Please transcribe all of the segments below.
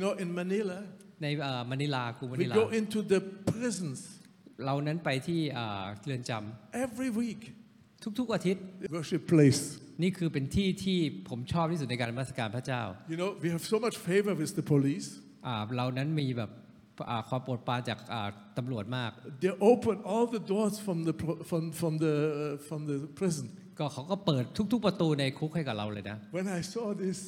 You know, in Manila, ในเอ่อมะนิลากรุงมะ we นิลา go into the prisons เรานั้นไปที่เอ่อเรือนจำ every week. ทุกๆอาทิตย์ Worship place. นี่คือเป็นที่ที่ผมชอบที่สุดในการนมัสการพระเจ้า You know, we have so much favor with the police. อ่าเรานั้นมีแบบอ่าความโปรดปรานจากอ่าตำรวจมาก They open all the doors from the pro- from from the uh, from the prison. ก็เขาก็เปิดทุก ๆ ประตูในคุกให้กับเราเลยนะ When I saw this,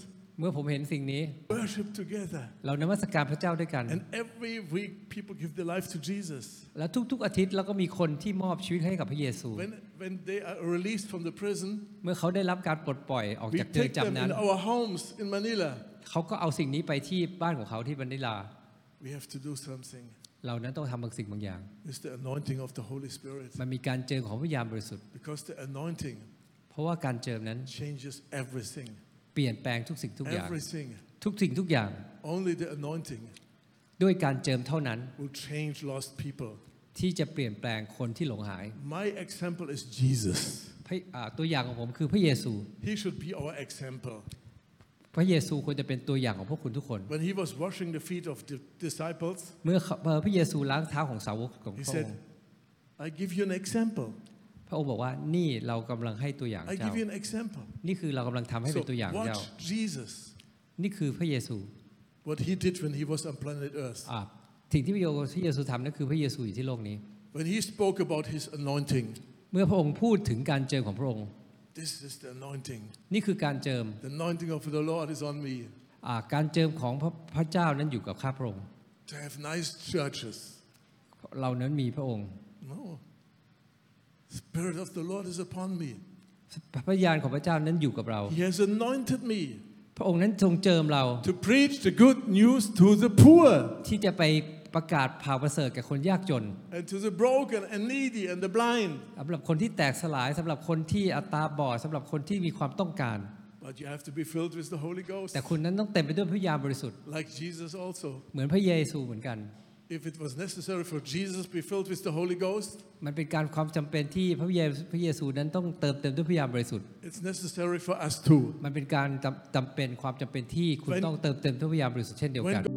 เมื่อผมเห็นสิ่งนี้ worship together, เรานมัสการพระเจ้าด้วยกัน and every week people give their life to Jesus. แล้วทุกๆอาทิตย์เราก็มีคนที่มอบชีวิตให้กับพระเยซู When when they are released from the prison, เมื่อเขาได้รับการปลดปล่อยออก we จากเรือน take them จำนั้น in our homes in Manila. เขาก็เอาสิ่งนี้ไปที่บ้านของเขาที่บันดิลา We have to do something เรานั้นต้องทำบางสิ่งบางอย่าง with the anointing of the Holy Spirit มันมีการเจิมของพระวิญญาณบริสุทธิ์ because the anointing เพราะว่าการเจิมนั้น changes everything. เปลี่ยนแปลงทุกสิ่งทุกอย่าง Everything. ทุกสิ่งทุกอย่าง Only the anointing ด้วยการเจิมเท่านั้น will change lost people. ที่จะเปลี่ยนแปลงคนที่หลงหาย My example is Jesus. พระอ่าตัวอย่างของผมคือพระเยซู He should be our example. พระเยซูควรจะเป็นตัวอย่างของพวกคุณทุกคน When he was washing the feet of the disciples, เมื่อเขาเมื่อพระเยซูล้างเท้าของสาวกของ he พระองค์ said, I give you an example. พระองค์บอกว่านี่เรากำลังให้ตัวอย่าง I เจ้า give you an example. นี่คือเรากำลังทำให้ So เป็นตัวอย่างเจ้า watch Jesus, นี่คือพระเยซู what he did when he was on planet Earth. อ่าสิ่งที่พระเยซูทำนั่นคือพระเยซูอยู่ที่โลกนี้ When he spoke about his anointing, เมื่อพระองค์พูดถึงการเจิมของพระองค์ this is the anointing. นี่คือการเจิม The anointing of the Lord is on me อ่าการเจิมของพระพระเจ้านั้นอยู่กับข้าพระองค์ to have nice churches. เรานั้นมีพระองค์ No. Spirit of the Lord is upon me. พระวิญญาณของพระเจ้านั้นอยู่กับเรา He has anointed me พระองค์นั้นทรงเจิมเรา to preach the good news to the poor ที่จะไปประกาศข่าวประเสริฐแก่คนยากจน and to the broken and needy and the blind. สำหรับคนที่แตกสลายสำหรับคนที่อัตราบอดสำหรับคนที่มีความต้องการ But you have to be filled with the Holy Ghost, แต่คุณนั้นต้องเต็มไปด้วยพระวิญญาณบริสุทธิ์ like Jesus also. เหมือนพระเยซูเหมือนกัน If it was necessary for Jesus to be filled with the Holy Ghost, มันเป็นการความจำเป็นที่พระเยซูพระเยซูนั้นต้องเติมเต็มด้วยพระวิญญาณบริสุทธิ์ it's necessary for us too. มันเป็นการจำจำเป็นความจำเป็นที่คุณ When- ต้องเติมเต็มด้วยพระวิญญาณบริสุทธิ์เช่นเดียวกัน When